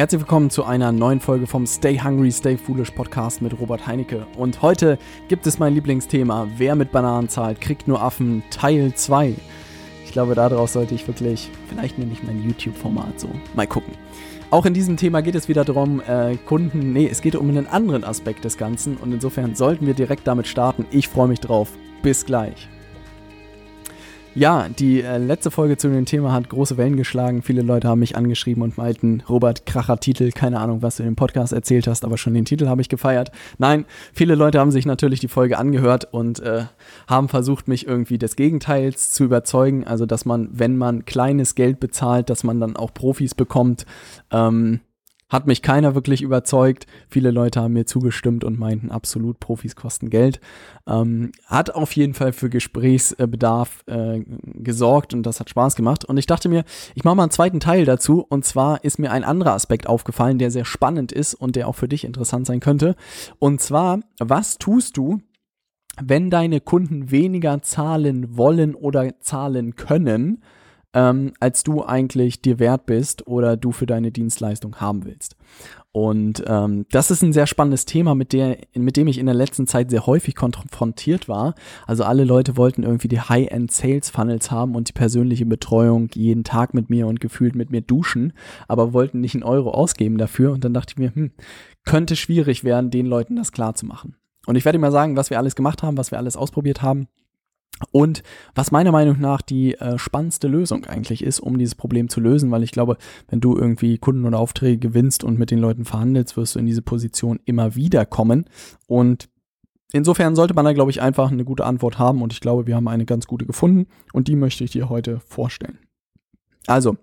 Herzlich willkommen zu einer neuen Folge vom Stay Hungry, Stay Foolish Podcast mit Robert Heinecke. Und heute gibt es mein Lieblingsthema: Wer mit Bananen zahlt, kriegt nur Affen, Teil 2. Ich glaube, daraus sollte ich wirklich, vielleicht nenne ich mein YouTube-Format so. Mal gucken. Auch in diesem Thema geht es wieder darum, äh, Kunden, nee, es geht um einen anderen Aspekt des Ganzen und insofern sollten wir direkt damit starten. Ich freue mich drauf. Bis gleich. Ja, die äh, letzte Folge zu dem Thema hat große Wellen geschlagen. Viele Leute haben mich angeschrieben und meinten, Robert, Kracher Titel, keine Ahnung, was du in dem Podcast erzählt hast, aber schon den Titel habe ich gefeiert. Nein, viele Leute haben sich natürlich die Folge angehört und äh, haben versucht, mich irgendwie des Gegenteils zu überzeugen. Also, dass man, wenn man kleines Geld bezahlt, dass man dann auch Profis bekommt. Ähm, hat mich keiner wirklich überzeugt. Viele Leute haben mir zugestimmt und meinten, absolut, Profis kosten Geld. Ähm, hat auf jeden Fall für Gesprächsbedarf äh, gesorgt und das hat Spaß gemacht. Und ich dachte mir, ich mache mal einen zweiten Teil dazu. Und zwar ist mir ein anderer Aspekt aufgefallen, der sehr spannend ist und der auch für dich interessant sein könnte. Und zwar, was tust du, wenn deine Kunden weniger zahlen wollen oder zahlen können, ähm, als du eigentlich dir wert bist oder du für deine Dienstleistung haben willst. Und ähm, das ist ein sehr spannendes Thema, mit, der, mit dem ich in der letzten Zeit sehr häufig konfrontiert war. Also alle Leute wollten irgendwie die High-End-Sales-Funnels haben und die persönliche Betreuung jeden Tag mit mir und gefühlt mit mir duschen, aber wollten nicht einen Euro ausgeben dafür. Und dann dachte ich mir, hm, könnte schwierig werden, den Leuten das klar zu machen. Und ich werde mal sagen, was wir alles gemacht haben, was wir alles ausprobiert haben. Und was meiner Meinung nach die äh, spannendste Lösung eigentlich ist, um dieses Problem zu lösen, weil ich glaube, wenn du irgendwie Kunden oder Aufträge gewinnst und mit den Leuten verhandelst, wirst du in diese Position immer wieder kommen. Und insofern sollte man da, glaube ich, einfach eine gute Antwort haben. Und ich glaube, wir haben eine ganz gute gefunden und die möchte ich dir heute vorstellen. Also,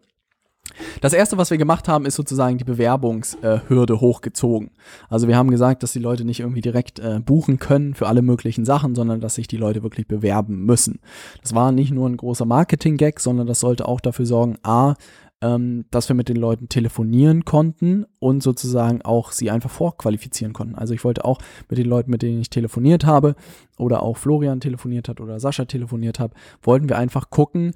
das erste, was wir gemacht haben, ist sozusagen die Bewerbungshürde hochgezogen. Also wir haben gesagt, dass die Leute nicht irgendwie direkt äh, buchen können für alle möglichen Sachen, sondern dass sich die Leute wirklich bewerben müssen. Das war nicht nur ein großer Marketing-Gag, sondern das sollte auch dafür sorgen, a, ähm, dass wir mit den Leuten telefonieren konnten und sozusagen auch sie einfach vorqualifizieren konnten. Also ich wollte auch mit den Leuten, mit denen ich telefoniert habe oder auch Florian telefoniert hat oder Sascha telefoniert hat, wollten wir einfach gucken,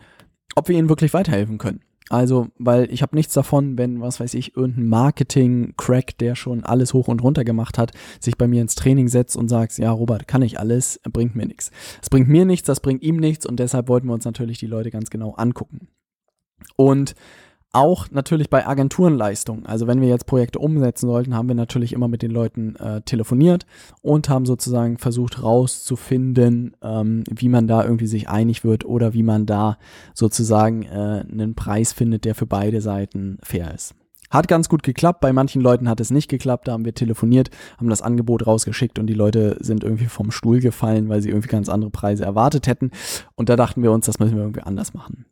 ob wir ihnen wirklich weiterhelfen können. Also, weil ich habe nichts davon, wenn, was weiß ich, irgendein Marketing-Crack, der schon alles hoch und runter gemacht hat, sich bei mir ins Training setzt und sagt, ja, Robert, kann ich alles, bringt mir nichts. Es bringt mir nichts, das bringt ihm nichts und deshalb wollten wir uns natürlich die Leute ganz genau angucken. Und auch natürlich bei Agenturenleistungen. Also wenn wir jetzt Projekte umsetzen sollten, haben wir natürlich immer mit den Leuten äh, telefoniert und haben sozusagen versucht rauszufinden, ähm, wie man da irgendwie sich einig wird oder wie man da sozusagen äh, einen Preis findet, der für beide Seiten fair ist. Hat ganz gut geklappt, bei manchen Leuten hat es nicht geklappt, da haben wir telefoniert, haben das Angebot rausgeschickt und die Leute sind irgendwie vom Stuhl gefallen, weil sie irgendwie ganz andere Preise erwartet hätten. Und da dachten wir uns, das müssen wir irgendwie anders machen.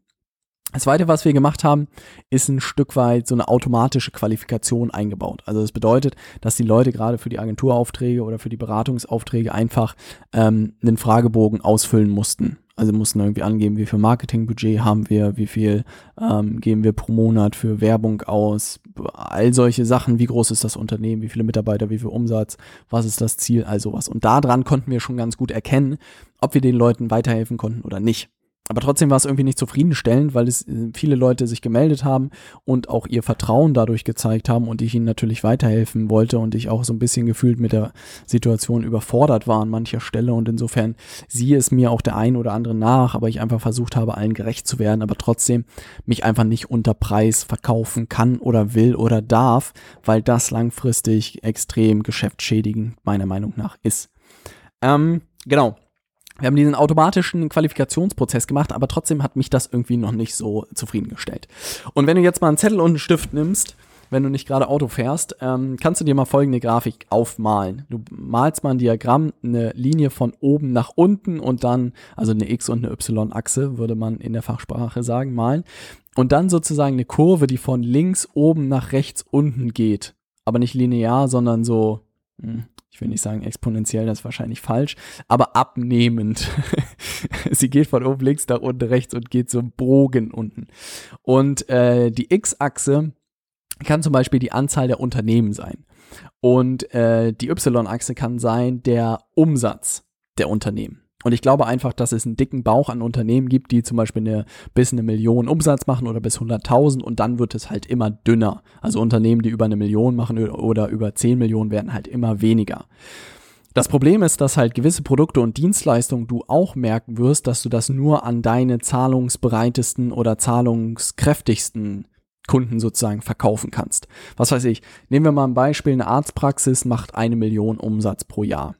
Das zweite, was wir gemacht haben, ist ein Stück weit so eine automatische Qualifikation eingebaut. Also das bedeutet, dass die Leute gerade für die Agenturaufträge oder für die Beratungsaufträge einfach ähm, einen Fragebogen ausfüllen mussten. Also mussten irgendwie angeben, wie viel Marketingbudget haben wir, wie viel ähm, geben wir pro Monat für Werbung aus, all solche Sachen, wie groß ist das Unternehmen, wie viele Mitarbeiter, wie viel Umsatz, was ist das Ziel, all sowas. Und daran konnten wir schon ganz gut erkennen, ob wir den Leuten weiterhelfen konnten oder nicht. Aber trotzdem war es irgendwie nicht zufriedenstellend, weil es äh, viele Leute sich gemeldet haben und auch ihr Vertrauen dadurch gezeigt haben und ich ihnen natürlich weiterhelfen wollte und ich auch so ein bisschen gefühlt mit der Situation überfordert war an mancher Stelle und insofern siehe es mir auch der ein oder andere nach, aber ich einfach versucht habe, allen gerecht zu werden, aber trotzdem mich einfach nicht unter Preis verkaufen kann oder will oder darf, weil das langfristig extrem geschäftsschädigend meiner Meinung nach ist. Ähm, genau. Wir haben diesen automatischen Qualifikationsprozess gemacht, aber trotzdem hat mich das irgendwie noch nicht so zufriedengestellt. Und wenn du jetzt mal einen Zettel und einen Stift nimmst, wenn du nicht gerade Auto fährst, ähm, kannst du dir mal folgende Grafik aufmalen. Du malst mal ein Diagramm, eine Linie von oben nach unten und dann, also eine X- und eine Y-Achse, würde man in der Fachsprache sagen, malen. Und dann sozusagen eine Kurve, die von links oben nach rechts unten geht. Aber nicht linear, sondern so, hm, ich will nicht sagen exponentiell, das ist wahrscheinlich falsch, aber abnehmend. Sie geht von oben links nach unten rechts und geht so Bogen unten. Und äh, die X-Achse kann zum Beispiel die Anzahl der Unternehmen sein. Und äh, die Y-Achse kann sein der Umsatz der Unternehmen. Und ich glaube einfach, dass es einen dicken Bauch an Unternehmen gibt, die zum Beispiel eine, bis eine Million Umsatz machen oder bis 100.000 und dann wird es halt immer dünner. Also Unternehmen, die über eine Million machen oder über 10 Millionen werden halt immer weniger. Das Problem ist, dass halt gewisse Produkte und Dienstleistungen du auch merken wirst, dass du das nur an deine zahlungsbereitesten oder zahlungskräftigsten Kunden sozusagen verkaufen kannst. Was weiß ich, nehmen wir mal ein Beispiel, eine Arztpraxis macht eine Million Umsatz pro Jahr.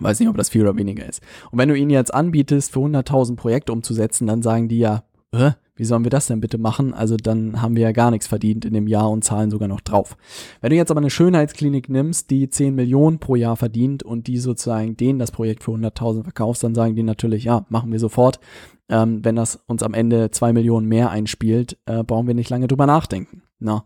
Weiß nicht, ob das viel oder weniger ist. Und wenn du ihnen jetzt anbietest, für 100.000 Projekte umzusetzen, dann sagen die ja, äh, wie sollen wir das denn bitte machen? Also dann haben wir ja gar nichts verdient in dem Jahr und zahlen sogar noch drauf. Wenn du jetzt aber eine Schönheitsklinik nimmst, die 10 Millionen pro Jahr verdient und die sozusagen denen das Projekt für 100.000 verkaufst, dann sagen die natürlich, ja, machen wir sofort. Ähm, wenn das uns am Ende 2 Millionen mehr einspielt, äh, brauchen wir nicht lange drüber nachdenken. Na.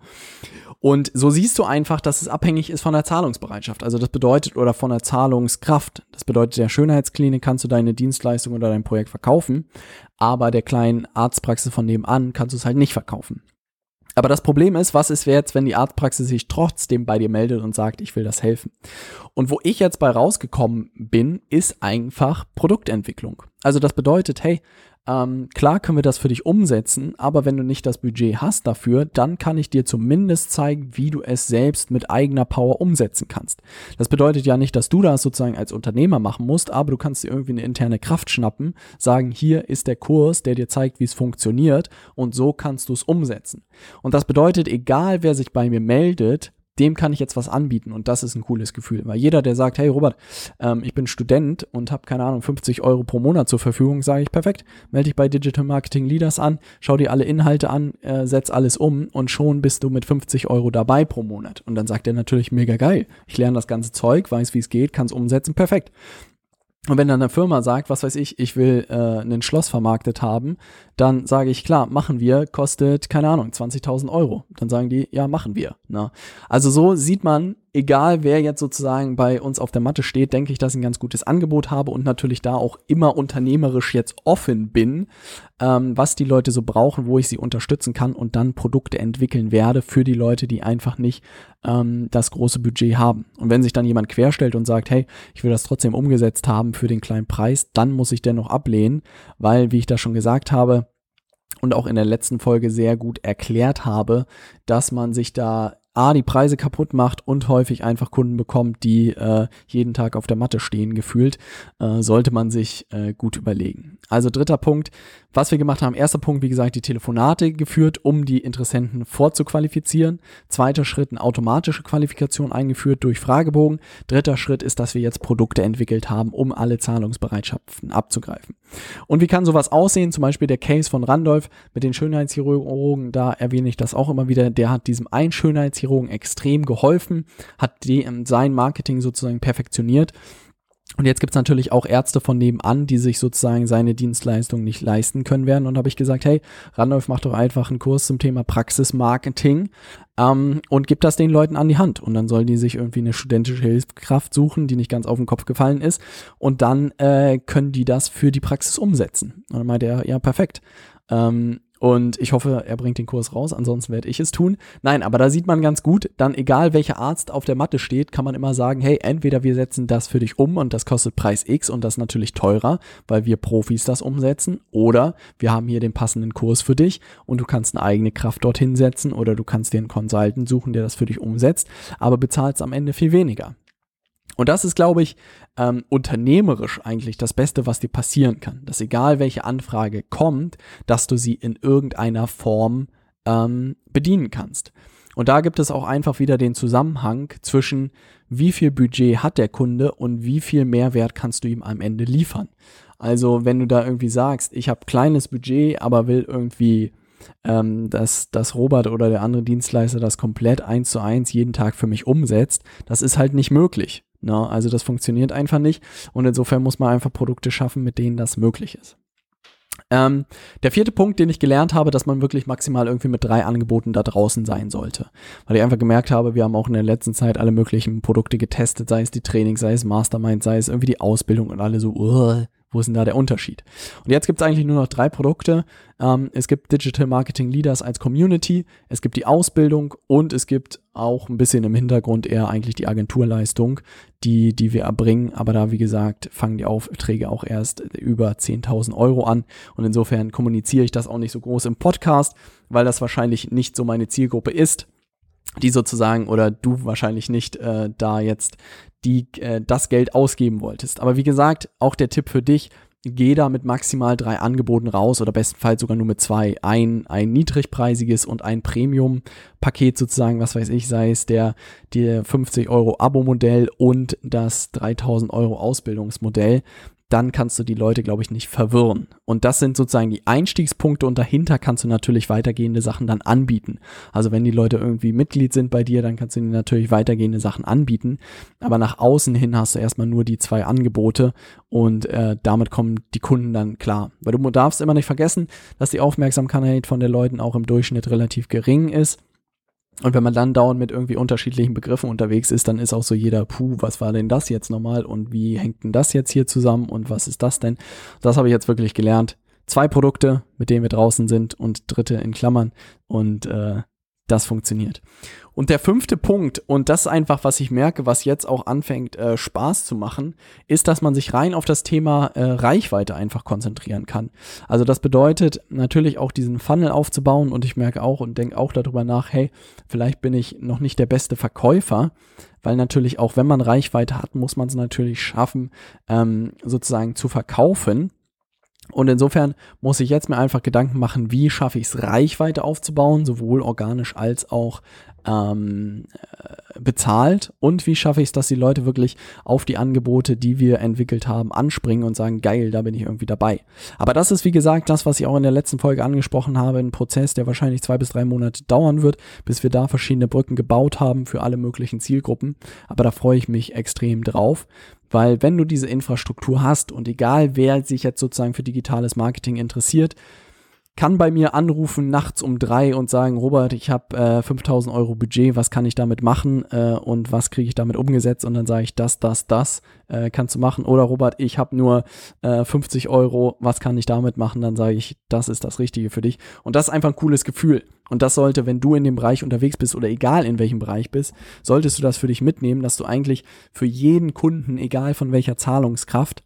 Und so siehst du einfach, dass es abhängig ist von der Zahlungsbereitschaft. Also das bedeutet, oder von der Zahlungskraft. Das bedeutet, der Schönheitsklinik kannst du deine Dienstleistung oder dein Projekt verkaufen, aber der kleinen Arztpraxis von nebenan kannst du es halt nicht verkaufen. Aber das Problem ist, was ist jetzt, wenn die Arztpraxis sich trotzdem bei dir meldet und sagt, ich will das helfen? Und wo ich jetzt bei rausgekommen bin, ist einfach Produktentwicklung. Also das bedeutet, hey, ähm, klar können wir das für dich umsetzen, aber wenn du nicht das Budget hast dafür, dann kann ich dir zumindest zeigen, wie du es selbst mit eigener Power umsetzen kannst. Das bedeutet ja nicht, dass du das sozusagen als Unternehmer machen musst, aber du kannst dir irgendwie eine interne Kraft schnappen, sagen, hier ist der Kurs, der dir zeigt, wie es funktioniert und so kannst du es umsetzen. Und das bedeutet, egal wer sich bei mir meldet, dem kann ich jetzt was anbieten und das ist ein cooles Gefühl. Weil jeder, der sagt, hey Robert, ähm, ich bin Student und habe keine Ahnung 50 Euro pro Monat zur Verfügung, sage ich perfekt, melde dich bei Digital Marketing Leaders an, schau dir alle Inhalte an, äh, setz alles um und schon bist du mit 50 Euro dabei pro Monat. Und dann sagt er natürlich mega geil. Ich lerne das ganze Zeug, weiß wie es geht, kann es umsetzen, perfekt. Und wenn dann eine Firma sagt, was weiß ich, ich will äh, ein Schloss vermarktet haben, dann sage ich, klar, machen wir, kostet, keine Ahnung, 20.000 Euro. Dann sagen die, ja, machen wir. Ne? Also so sieht man, egal wer jetzt sozusagen bei uns auf der Matte steht, denke ich, dass ich ein ganz gutes Angebot habe und natürlich da auch immer unternehmerisch jetzt offen bin, ähm, was die Leute so brauchen, wo ich sie unterstützen kann und dann Produkte entwickeln werde für die Leute, die einfach nicht ähm, das große Budget haben. Und wenn sich dann jemand querstellt und sagt, hey, ich will das trotzdem umgesetzt haben für den kleinen Preis, dann muss ich dennoch ablehnen, weil, wie ich da schon gesagt habe, und auch in der letzten Folge sehr gut erklärt habe, dass man sich da A, die Preise kaputt macht und häufig einfach Kunden bekommt, die äh, jeden Tag auf der Matte stehen, gefühlt, äh, sollte man sich äh, gut überlegen. Also dritter Punkt, was wir gemacht haben, erster Punkt, wie gesagt, die Telefonate geführt, um die Interessenten vorzuqualifizieren. Zweiter Schritt, eine automatische Qualifikation eingeführt durch Fragebogen. Dritter Schritt ist, dass wir jetzt Produkte entwickelt haben, um alle Zahlungsbereitschaften abzugreifen. Und wie kann sowas aussehen? Zum Beispiel der Case von Randolph mit den Schönheitschirurgen, da erwähne ich das auch immer wieder. Der hat diesem einen Schönheitschirurgen extrem geholfen, hat die, sein Marketing sozusagen perfektioniert und jetzt gibt's natürlich auch Ärzte von nebenan, die sich sozusagen seine Dienstleistung nicht leisten können werden. Und habe ich gesagt, hey, Randolph macht doch einfach einen Kurs zum Thema Praxismarketing ähm, und gibt das den Leuten an die Hand. Und dann sollen die sich irgendwie eine studentische Hilfskraft suchen, die nicht ganz auf den Kopf gefallen ist. Und dann äh, können die das für die Praxis umsetzen. Und dann meinte er, ja, perfekt. Ähm, und ich hoffe, er bringt den Kurs raus, ansonsten werde ich es tun. Nein, aber da sieht man ganz gut, dann egal welcher Arzt auf der Matte steht, kann man immer sagen, hey, entweder wir setzen das für dich um und das kostet Preis X und das natürlich teurer, weil wir Profis das umsetzen, oder wir haben hier den passenden Kurs für dich und du kannst eine eigene Kraft dorthin setzen oder du kannst dir einen Consultant suchen, der das für dich umsetzt, aber bezahlst am Ende viel weniger. Und das ist, glaube ich, ähm, unternehmerisch eigentlich das Beste, was dir passieren kann. Dass egal welche Anfrage kommt, dass du sie in irgendeiner Form ähm, bedienen kannst. Und da gibt es auch einfach wieder den Zusammenhang zwischen, wie viel Budget hat der Kunde und wie viel Mehrwert kannst du ihm am Ende liefern. Also wenn du da irgendwie sagst, ich habe kleines Budget, aber will irgendwie ähm, dass, dass Robert oder der andere Dienstleister das komplett eins zu eins jeden Tag für mich umsetzt, das ist halt nicht möglich. Ne? Also das funktioniert einfach nicht und insofern muss man einfach Produkte schaffen, mit denen das möglich ist. Ähm, der vierte Punkt, den ich gelernt habe, dass man wirklich maximal irgendwie mit drei Angeboten da draußen sein sollte. Weil ich einfach gemerkt habe, wir haben auch in der letzten Zeit alle möglichen Produkte getestet, sei es die Training, sei es Mastermind, sei es irgendwie die Ausbildung und alle so, uh, Wo ist denn da der Unterschied? Und jetzt gibt es eigentlich nur noch drei Produkte. Ähm, es gibt Digital Marketing Leaders als Community, es gibt die Ausbildung und es gibt auch ein bisschen im Hintergrund eher eigentlich die Agenturleistung, die, die wir erbringen. Aber da, wie gesagt, fangen die Aufträge auch erst über 10.000 Euro an. Und insofern kommuniziere ich das auch nicht so groß im Podcast, weil das wahrscheinlich nicht so meine Zielgruppe ist die sozusagen oder du wahrscheinlich nicht äh, da jetzt die äh, das Geld ausgeben wolltest. Aber wie gesagt, auch der Tipp für dich, geh da mit maximal drei Angeboten raus oder bestenfalls sogar nur mit zwei. Ein, ein niedrigpreisiges und ein Premium-Paket sozusagen, was weiß ich, sei es der, der 50 Euro Abo-Modell und das 3000 Euro Ausbildungsmodell dann kannst du die Leute, glaube ich, nicht verwirren. Und das sind sozusagen die Einstiegspunkte und dahinter kannst du natürlich weitergehende Sachen dann anbieten. Also wenn die Leute irgendwie Mitglied sind bei dir, dann kannst du ihnen natürlich weitergehende Sachen anbieten. Aber nach außen hin hast du erstmal nur die zwei Angebote und äh, damit kommen die Kunden dann klar. Weil du darfst immer nicht vergessen, dass die Aufmerksamkeit von den Leuten auch im Durchschnitt relativ gering ist. Und wenn man dann dauernd mit irgendwie unterschiedlichen Begriffen unterwegs ist, dann ist auch so jeder, puh, was war denn das jetzt nochmal und wie hängt denn das jetzt hier zusammen und was ist das denn? Das habe ich jetzt wirklich gelernt. Zwei Produkte, mit denen wir draußen sind und dritte in Klammern und äh, das funktioniert. Und der fünfte Punkt, und das ist einfach, was ich merke, was jetzt auch anfängt, äh, Spaß zu machen, ist, dass man sich rein auf das Thema äh, Reichweite einfach konzentrieren kann. Also das bedeutet natürlich auch diesen Funnel aufzubauen und ich merke auch und denke auch darüber nach, hey, vielleicht bin ich noch nicht der beste Verkäufer, weil natürlich auch wenn man Reichweite hat, muss man es natürlich schaffen, ähm, sozusagen zu verkaufen. Und insofern muss ich jetzt mir einfach Gedanken machen, wie schaffe ich es, Reichweite aufzubauen, sowohl organisch als auch ähm, äh, bezahlt und wie schaffe ich es, dass die Leute wirklich auf die Angebote, die wir entwickelt haben, anspringen und sagen, geil, da bin ich irgendwie dabei. Aber das ist, wie gesagt, das, was ich auch in der letzten Folge angesprochen habe, ein Prozess, der wahrscheinlich zwei bis drei Monate dauern wird, bis wir da verschiedene Brücken gebaut haben für alle möglichen Zielgruppen. Aber da freue ich mich extrem drauf. Weil wenn du diese Infrastruktur hast und egal wer sich jetzt sozusagen für digitales Marketing interessiert, kann bei mir anrufen nachts um drei und sagen, Robert, ich habe äh, 5000 Euro Budget, was kann ich damit machen äh, und was kriege ich damit umgesetzt? Und dann sage ich, das, das, das äh, kannst du machen. Oder Robert, ich habe nur äh, 50 Euro, was kann ich damit machen? Dann sage ich, das ist das Richtige für dich. Und das ist einfach ein cooles Gefühl. Und das sollte, wenn du in dem Bereich unterwegs bist oder egal in welchem Bereich bist, solltest du das für dich mitnehmen, dass du eigentlich für jeden Kunden, egal von welcher Zahlungskraft,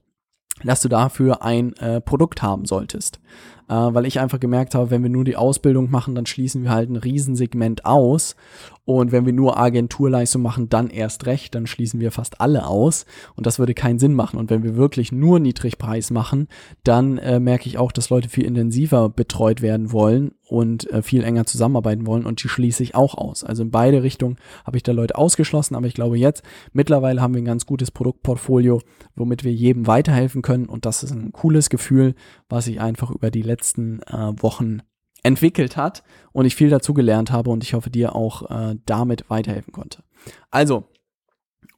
dass du dafür ein äh, Produkt haben solltest äh, weil ich einfach gemerkt habe, wenn wir nur die Ausbildung machen, dann schließen wir halt ein Riesensegment aus. Und wenn wir nur Agenturleistung machen, dann erst recht, dann schließen wir fast alle aus. Und das würde keinen Sinn machen. Und wenn wir wirklich nur Niedrigpreis machen, dann äh, merke ich auch, dass Leute viel intensiver betreut werden wollen und äh, viel enger zusammenarbeiten wollen. Und die schließe ich auch aus. Also in beide Richtungen habe ich da Leute ausgeschlossen. Aber ich glaube jetzt, mittlerweile haben wir ein ganz gutes Produktportfolio, womit wir jedem weiterhelfen können. Und das ist ein cooles Gefühl, was ich einfach über die letzten äh, Wochen entwickelt hat und ich viel dazu gelernt habe und ich hoffe, dir auch äh, damit weiterhelfen konnte. Also,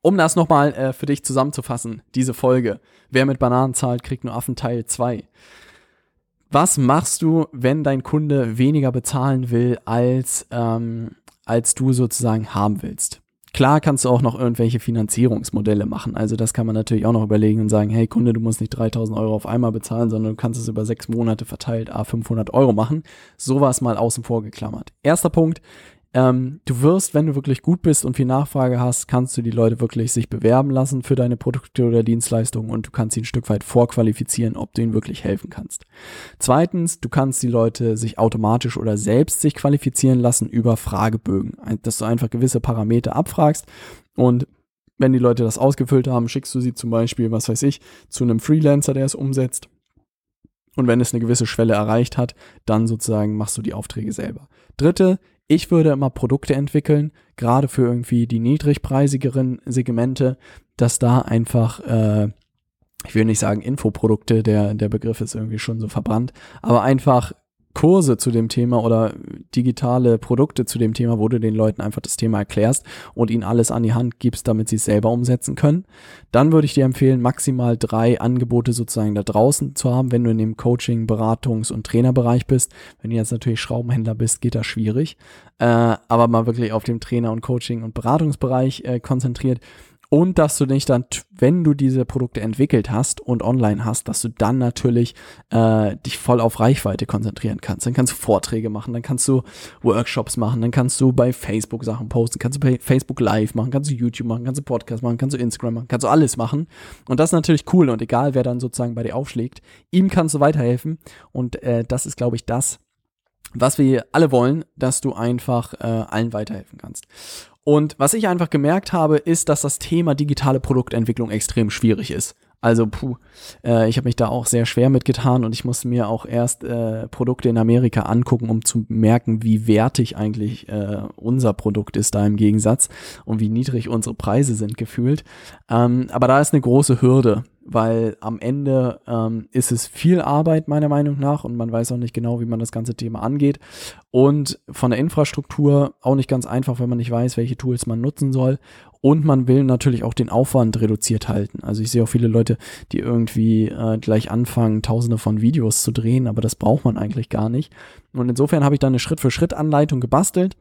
um das nochmal äh, für dich zusammenzufassen, diese Folge. Wer mit Bananen zahlt, kriegt nur Affen Teil 2. Was machst du, wenn dein Kunde weniger bezahlen will, als, ähm, als du sozusagen haben willst? Klar kannst du auch noch irgendwelche Finanzierungsmodelle machen. Also das kann man natürlich auch noch überlegen und sagen, hey Kunde, du musst nicht 3000 Euro auf einmal bezahlen, sondern du kannst es über sechs Monate verteilt a 500 Euro machen. Sowas mal außen vor geklammert. Erster Punkt, ähm, du wirst, wenn du wirklich gut bist und viel Nachfrage hast, kannst du die Leute wirklich sich bewerben lassen für deine Produkte oder Dienstleistungen und du kannst sie ein Stück weit vorqualifizieren, ob du ihnen wirklich helfen kannst. Zweitens, du kannst die Leute sich automatisch oder selbst sich qualifizieren lassen über Fragebögen, dass du einfach gewisse Parameter abfragst und wenn die Leute das ausgefüllt haben, schickst du sie zum Beispiel, was weiß ich, zu einem Freelancer, der es umsetzt. Und wenn es eine gewisse Schwelle erreicht hat, dann sozusagen machst du die Aufträge selber. Dritte, ich würde immer Produkte entwickeln, gerade für irgendwie die niedrigpreisigeren Segmente, dass da einfach, äh, ich will nicht sagen Infoprodukte, der, der Begriff ist irgendwie schon so verbrannt, aber einfach Kurse zu dem Thema oder digitale Produkte zu dem Thema, wo du den Leuten einfach das Thema erklärst und ihnen alles an die Hand gibst, damit sie es selber umsetzen können. Dann würde ich dir empfehlen, maximal drei Angebote sozusagen da draußen zu haben, wenn du in dem Coaching, Beratungs- und Trainerbereich bist. Wenn du jetzt natürlich Schraubenhändler bist, geht das schwierig. Äh, aber mal wirklich auf dem Trainer- und Coaching- und Beratungsbereich äh, konzentriert. Und dass du dich dann, wenn du diese Produkte entwickelt hast und online hast, dass du dann natürlich äh, dich voll auf Reichweite konzentrieren kannst. Dann kannst du Vorträge machen, dann kannst du Workshops machen, dann kannst du bei Facebook Sachen posten, kannst du bei Facebook Live machen, kannst du YouTube machen, kannst du Podcast machen, kannst du Instagram machen, kannst du alles machen. Und das ist natürlich cool und egal, wer dann sozusagen bei dir aufschlägt, ihm kannst du weiterhelfen. Und äh, das ist, glaube ich, das, was wir alle wollen, dass du einfach äh, allen weiterhelfen kannst. Und was ich einfach gemerkt habe, ist, dass das Thema digitale Produktentwicklung extrem schwierig ist. Also, puh, äh, ich habe mich da auch sehr schwer mitgetan und ich musste mir auch erst äh, Produkte in Amerika angucken, um zu merken, wie wertig eigentlich äh, unser Produkt ist da im Gegensatz und wie niedrig unsere Preise sind gefühlt. Ähm, aber da ist eine große Hürde weil am Ende ähm, ist es viel Arbeit meiner Meinung nach und man weiß auch nicht genau, wie man das ganze Thema angeht. Und von der Infrastruktur auch nicht ganz einfach, wenn man nicht weiß, welche Tools man nutzen soll. Und man will natürlich auch den Aufwand reduziert halten. Also ich sehe auch viele Leute, die irgendwie äh, gleich anfangen, tausende von Videos zu drehen, aber das braucht man eigentlich gar nicht. Und insofern habe ich da eine Schritt-für-Schritt-Anleitung gebastelt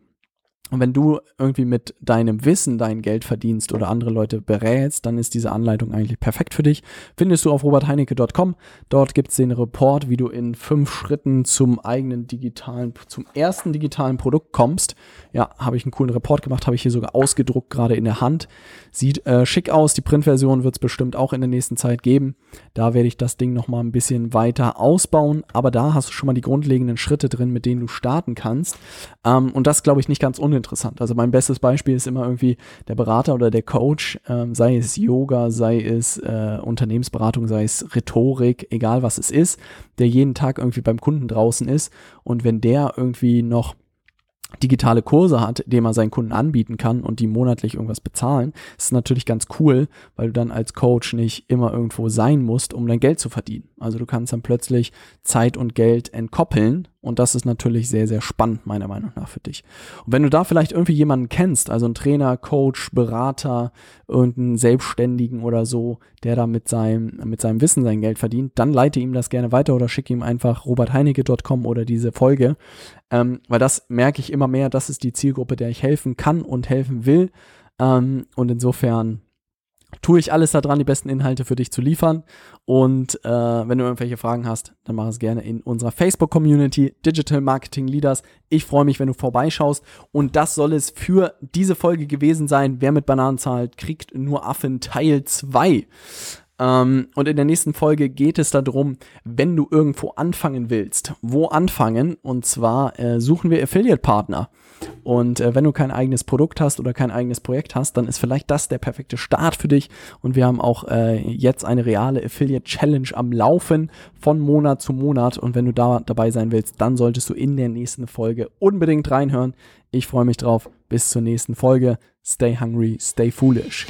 und wenn du irgendwie mit deinem Wissen dein Geld verdienst oder andere Leute berätst, dann ist diese Anleitung eigentlich perfekt für dich. Findest du auf robertheinecke.com. Dort gibt es den Report, wie du in fünf Schritten zum eigenen digitalen, zum ersten digitalen Produkt kommst. Ja, habe ich einen coolen Report gemacht, habe ich hier sogar ausgedruckt, gerade in der Hand. Sieht äh, schick aus. Die Printversion wird es bestimmt auch in der nächsten Zeit geben. Da werde ich das Ding nochmal ein bisschen weiter ausbauen. Aber da hast du schon mal die grundlegenden Schritte drin, mit denen du starten kannst. Ähm, und das glaube ich nicht ganz unnötig uninteressant. Also mein bestes Beispiel ist immer irgendwie der Berater oder der Coach, ähm, sei es Yoga, sei es äh, Unternehmensberatung, sei es Rhetorik, egal was es ist, der jeden Tag irgendwie beim Kunden draußen ist und wenn der irgendwie noch digitale Kurse hat, die man seinen Kunden anbieten kann und die monatlich irgendwas bezahlen, ist natürlich ganz cool, weil du dann als Coach nicht immer irgendwo sein musst, um dein Geld zu verdienen. Also du kannst dann plötzlich Zeit und Geld entkoppeln und das ist natürlich sehr, sehr spannend, meiner Meinung nach, für dich. Und wenn du da vielleicht irgendwie jemanden kennst, also einen Trainer, Coach, Berater, irgendeinen Selbstständigen oder so, der da mit seinem, mit seinem Wissen sein Geld verdient, dann leite ihm das gerne weiter oder schicke ihm einfach robertheinecke.com oder diese Folge. Ähm, weil das merke ich immer mehr, das ist die Zielgruppe, der ich helfen kann und helfen will. Ähm, und insofern tue ich alles daran, die besten Inhalte für dich zu liefern. Und äh, wenn du irgendwelche Fragen hast, dann mach es gerne in unserer Facebook-Community Digital Marketing Leaders. Ich freue mich, wenn du vorbeischaust. Und das soll es für diese Folge gewesen sein. Wer mit Bananen zahlt, kriegt nur Affen Teil 2. Ähm, und in der nächsten Folge geht es darum, wenn du irgendwo anfangen willst, wo anfangen? Und zwar äh, suchen wir Affiliate-Partner. Und äh, wenn du kein eigenes Produkt hast oder kein eigenes Projekt hast, dann ist vielleicht das der perfekte Start für dich. Und wir haben auch äh, jetzt eine reale Affiliate Challenge am Laufen von Monat zu Monat. Und wenn du da dabei sein willst, dann solltest du in der nächsten Folge unbedingt reinhören. Ich freue mich drauf. Bis zur nächsten Folge. Stay hungry, stay foolish.